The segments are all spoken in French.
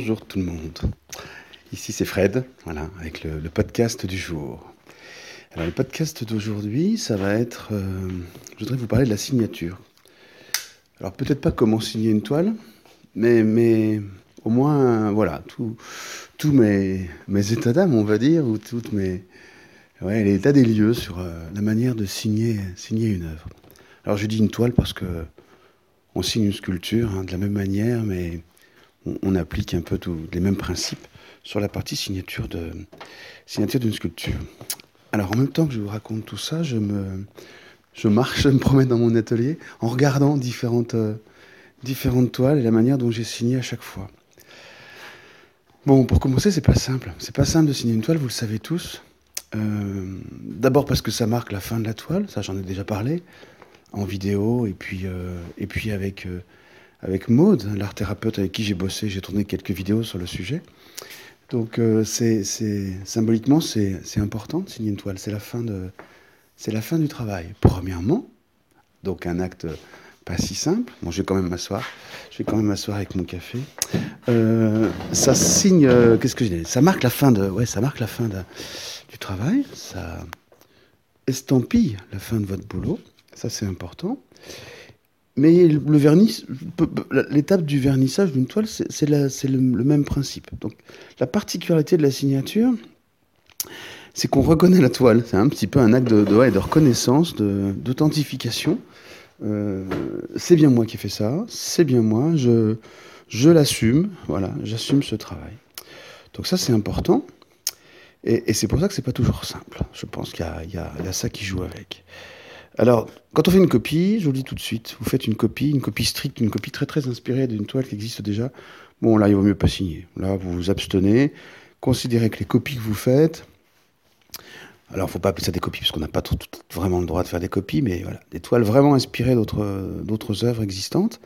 Bonjour tout le monde. Ici c'est Fred, voilà, avec le, podcast du jour. Alors le podcast d'aujourd'hui, ça va être, euh, je voudrais vous parler de la signature. Alors peut-être pas comment signer une toile, mais, mais au moins, voilà, tous mes, états d'âme, on va dire, ou toutes mes, ouais, l'état des lieux sur euh, la manière de signer, signer une œuvre. Alors je dis une toile parce que on signe une sculpture hein, de la même manière, mais on, applique un peu tous les mêmes principes sur la partie signature de signature d'une sculpture. Alors en même temps que je vous raconte tout ça, je me je marche, je me promène dans mon atelier en regardant différentes euh, différentes toiles et la manière dont j'ai signé à chaque fois. Bon, pour commencer, c'est pas simple. C'est pas simple de signer une toile, vous le savez tous. Euh, d'abord parce que ça marque la fin de la toile, ça j'en ai déjà parlé en vidéo et puis euh, et puis avec avec Maude, l'art thérapeute avec qui j'ai bossé, j'ai tourné quelques vidéos sur le sujet. Donc euh, c'est, symboliquement, c'est, important de signer une toile. C'est la, fin de, c'est la fin du travail. Premièrement, donc un acte pas si simple. Bon, je vais quand même m'asseoir. Je vais quand même m'asseoir avec mon café. Euh, ça signe, euh, qu'est-ce que dis? Ça marque la fin de, ouais, ça marque la fin du travail. Ça estampille la fin de votre boulot. Ça, c'est important. Mais le vernis, l'étape du vernissage d'une toile, c'est le, même principe. Donc, la particularité de la signature, c'est qu'on reconnaît la toile. C'est un petit peu un acte de, reconnaissance, d'authentification. Euh, c'est bien moi qui ai fait ça, c'est bien moi, je, l'assume, voilà, j'assume ce travail. Donc ça, c'est important. Et, c'est pour ça que c'est pas toujours simple. Je pense qu'il y, a ça qui joue avec. Alors, quand on fait une copie, je vous le dis tout de suite, vous faites une copie, une copie stricte, une copie très très inspirée d'une toile qui existe déjà. Bon, là, il vaut mieux pas signer. Là, vous vous abstenez. Considérez que les copies que vous faites, alors, il ne faut pas appeler ça des copies, parce qu'on n'a pas vraiment le droit de faire des copies, mais voilà, des toiles vraiment inspirées d'autres œuvres existantes.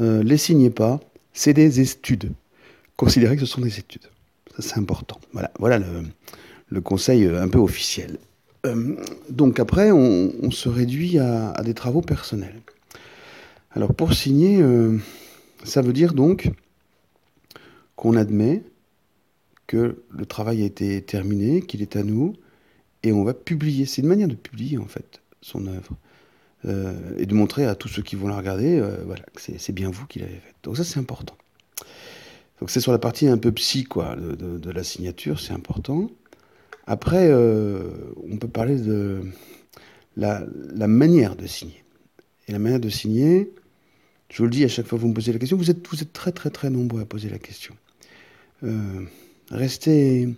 Euh, les signez pas, c'est des études. Considérez que ce sont des études. Ça, c'est important. Voilà, voilà le, le, conseil euh, un peu officiel. Euh, donc après, on, se réduit à, des travaux personnels. Alors pour signer, euh, ça veut dire donc qu'on admet que le travail a été terminé, qu'il est à nous, et on va publier. C'est une manière de publier en fait son œuvre. Euh, et de montrer à tous ceux qui vont la regarder voilà, que c'est bien vous qui l'avez faite. Donc ça c'est important. Donc c'est sur la partie un peu psy quoi, de la signature, c'est important. Après, euh, on peut parler de la, manière de signer. Et la manière de signer, je vous le dis à chaque fois que vous me posez la question, vous êtes, très très très nombreux à poser la question. Euh, restez,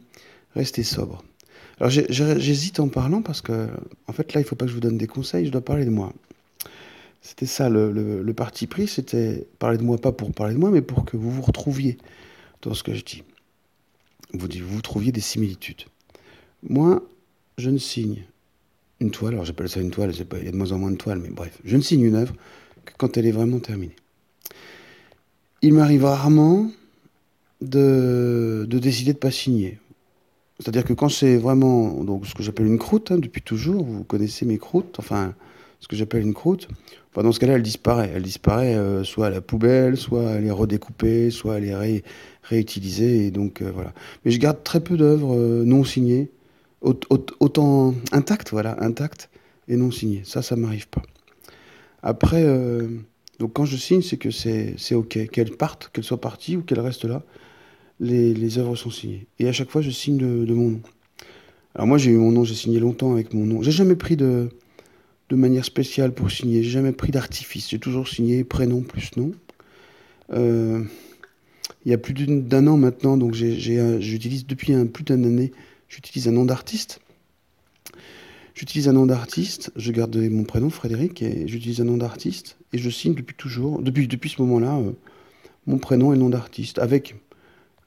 restez sobre. Alors j'hésite en parlant parce que, en fait, là, il ne faut pas que je vous donne des conseils, je dois parler de moi. C'était ça, le, parti pris, c'était parler de moi, pas pour parler de moi, mais pour que vous vous retrouviez dans ce que je dis. Vous trouviez des similitudes. Moi, je ne signe une toile, alors j'appelle ça une toile, il y a de moins en moins de toiles, mais bref, je ne signe une œuvre que quand elle est vraiment terminée. Il m'arrive rarement de, décider de ne pas signer. C'est-à-dire que quand c'est vraiment donc, ce que j'appelle une croûte, hein, depuis toujours, vous connaissez mes croûtes, enfin, ce que j'appelle une croûte, dans ce cas-là, elle disparaît. Elle disparaît euh, soit à la poubelle, soit elle est redécoupée, soit elle est réutilisée, et donc euh, voilà. Mais je garde très peu d'œuvres euh, non signées autant intact, voilà, intact et non signé. Ça, ça m'arrive pas. Après, euh, donc quand je signe, c'est que c'est OK. Qu'elle parte, qu'elle soit partie ou qu'elle reste là, les, les, œuvres sont signées. Et à chaque fois, je signe de, mon nom. Alors moi, j'ai eu mon nom, j'ai signé longtemps avec mon nom. J'ai jamais pris de, de manière spéciale pour signer. J'ai jamais pris d'artifice. J'ai toujours signé prénom plus nom. Euh, il y a plus d'un an maintenant, donc j'utilise depuis un, plus d'une année j'utilise un nom d'artiste. J'utilise un nom d'artiste, je garde mon prénom Frédéric et j'utilise un nom d'artiste et je signe depuis toujours, depuis, depuis ce moment-là, euh, mon prénom et nom d'artiste avec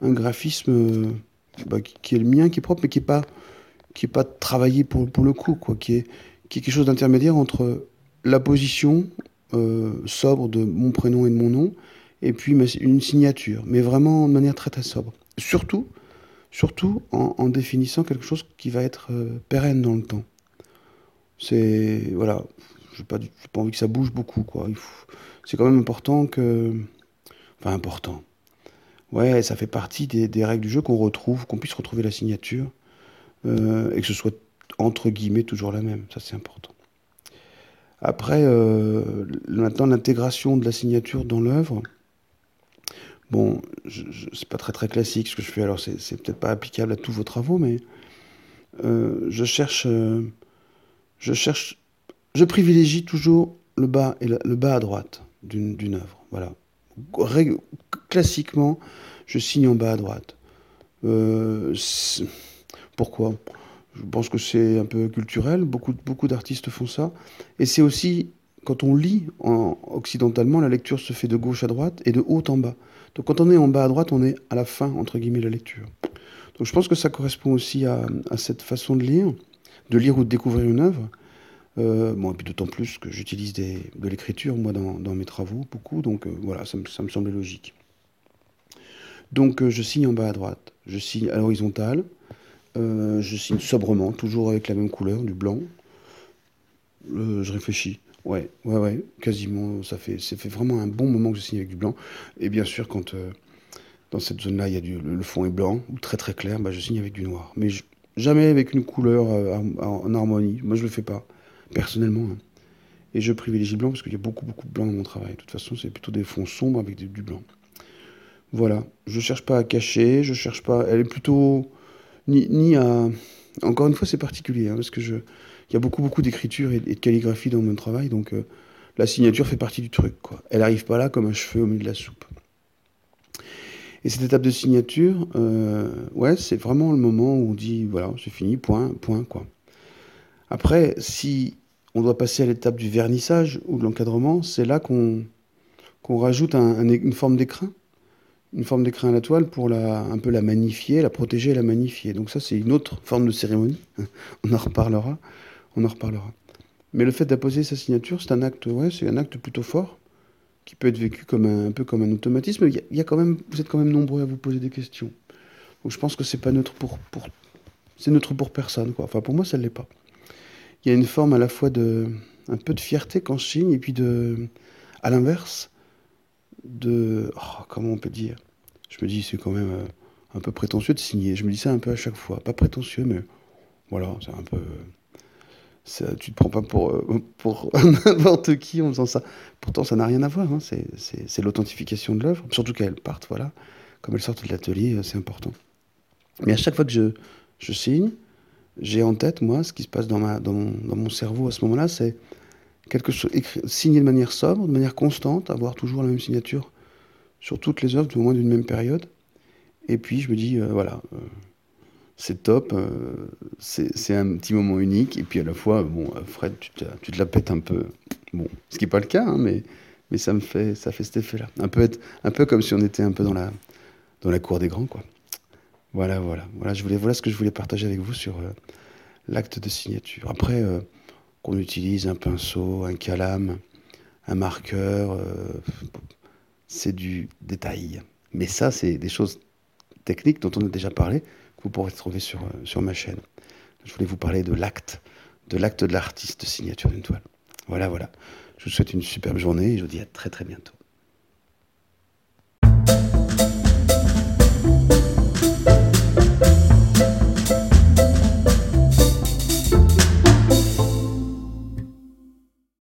un graphisme euh, bah, qui, est le mien, qui est propre, mais qui n'est pas, pas travaillé pour, pour le coup, quoi, qui, est, qui est quelque chose d'intermédiaire entre la position euh, sobre de mon prénom et de mon nom et puis une signature, mais vraiment de manière très très sobre. Surtout, surtout en, définissant quelque chose qui va être euh, pérenne dans le temps. C'est voilà, j'ai pas, pas envie que ça bouge beaucoup quoi. C'est quand même important que, enfin important. ouais, ça fait partie des, règles du jeu qu'on retrouve, qu'on puisse retrouver la signature euh, et que ce soit entre guillemets toujours la même. Ça, c'est important. Après, euh, maintenant, l'intégration de la signature dans l'œuvre. Bon, c'est pas très très classique ce que je fais, alors c'est peut-être pas applicable à tous vos travaux, mais euh, je cherche, je cherche, je privilégie toujours le bas et le bas à droite d'une œuvre. Voilà. classiquement, je signe en bas à droite. Euh, pourquoi? Je pense que c'est un peu culturel. Beaucoup, beaucoup d'artistes font ça. Et c'est aussi, quand on lit en, occidentalement, la lecture se fait de gauche à droite et de haut en bas. Donc quand on est en bas à droite, on est à la fin, entre guillemets, de la lecture. Donc je pense que ça correspond aussi à, cette façon de lire, de lire ou de découvrir une œuvre. Euh, bon, et puis d'autant plus que j'utilise de l'écriture, moi, dans, mes travaux, beaucoup, donc euh, voilà, ça me, ça me, semblait logique. Donc euh, je signe en bas à droite, je signe à l'horizontale, je signe sobrement, toujours avec la même couleur, du blanc. je réfléchis. Ouais, ouais, ouais, quasiment, ça fait, ça fait vraiment un bon moment que je signe avec du blanc. Et bien sûr, quand dans cette zone-là, il y a du, le, fond est blanc, ou très très clair, bah, je signe avec du noir. Mais jamais avec une couleur en harmonie, moi je le fais pas personnellement. Hein. Et je privilégie le blanc parce qu'il y a beaucoup, beaucoup de blanc dans mon travail. De toute façon, c'est plutôt des fonds sombres avec du blanc. Voilà. Je cherche pas à cacher, je cherche pas. Elle est plutôt. Ni, ni à. Encore une fois, c'est particulier, hein, parce que je. Il y a beaucoup, beaucoup d'écriture et, de calligraphie dans mon travail, donc euh, la signature fait partie du truc. Elle arrive pas là comme un cheveu au milieu de la soupe. Et cette étape de signature, euh, ouais, c'est vraiment le moment où on dit, voilà, c'est fini, point, point, quoi. Après, si on doit passer à l'étape du vernissage ou de l'encadrement, c'est là qu'on rajoute une forme d'écrin, une forme d'écrin à la toile pour la, un peu la magnifier, la protéger et la magnifier. Donc ça, c'est une autre forme de cérémonie. on en reparlera. On en reparlera. Mais le fait d'apposer sa signature, c'est un acte, ouais, c'est un acte plutôt fort qui peut être vécu comme un, peu comme un automatisme. Il y, a, quand même, vous êtes quand même nombreux à vous poser des questions. Je pense que c'est pas neutre pour, pour c'est neutre pour personne, quoi. Enfin, pour moi, ça ne l'est pas il y a une forme à la fois de un peu de fierté quand je signe et puis de à l'inverse de oh, comment on peut dire? Je me dis c'est quand même euh, un peu prétentieux de signer je me dis ça un peu à chaque fois pas prétentieux mais voilà c'est un peu ça, tu te prends pas pour, euh, pour n'importe qui en faisant ça. Pourtant, ça n'a rien à voir. Hein. C'est l'authentification de l'œuvre. Surtout qu'elle parte, voilà. Comme elle sort de l'atelier, euh, c'est important. Mais à chaque fois que je, je signe, j'ai en tête, moi, ce qui se passe dans, ma, dans, mon, cerveau à ce moment-là, c'est quelque chose, signer de manière sobre, de manière constante, avoir toujours la même signature sur toutes les œuvres, au moins d'une même période. Et puis je me dis, euh, voilà, c'est top, euh, c'est un petit moment unique. Et puis à la fois, bon, Fred, tu te, tu te la pètes un peu. Bon, ce qui n'est pas le cas, hein, mais, mais ça me fait, ça fait cet effet-là. Un peu, un peu comme si on était un peu dans la, dans la cour des grands, quoi. Voilà, voilà. Voilà, je voulais, voilà ce que je voulais partager avec vous sur euh, l'acte de signature. Après, euh, qu'on utilise un pinceau, un calame, un marqueur, c'est du détail. Mais ça, c'est des choses techniques dont on a déjà parlé, vous pourrez trouver sur, sur ma chaîne. Je voulais vous parler de l'acte, de l'acte de l'artiste signature d'une toile. Voilà, voilà. Je vous souhaite une superbe journée et je vous dis à très très bientôt.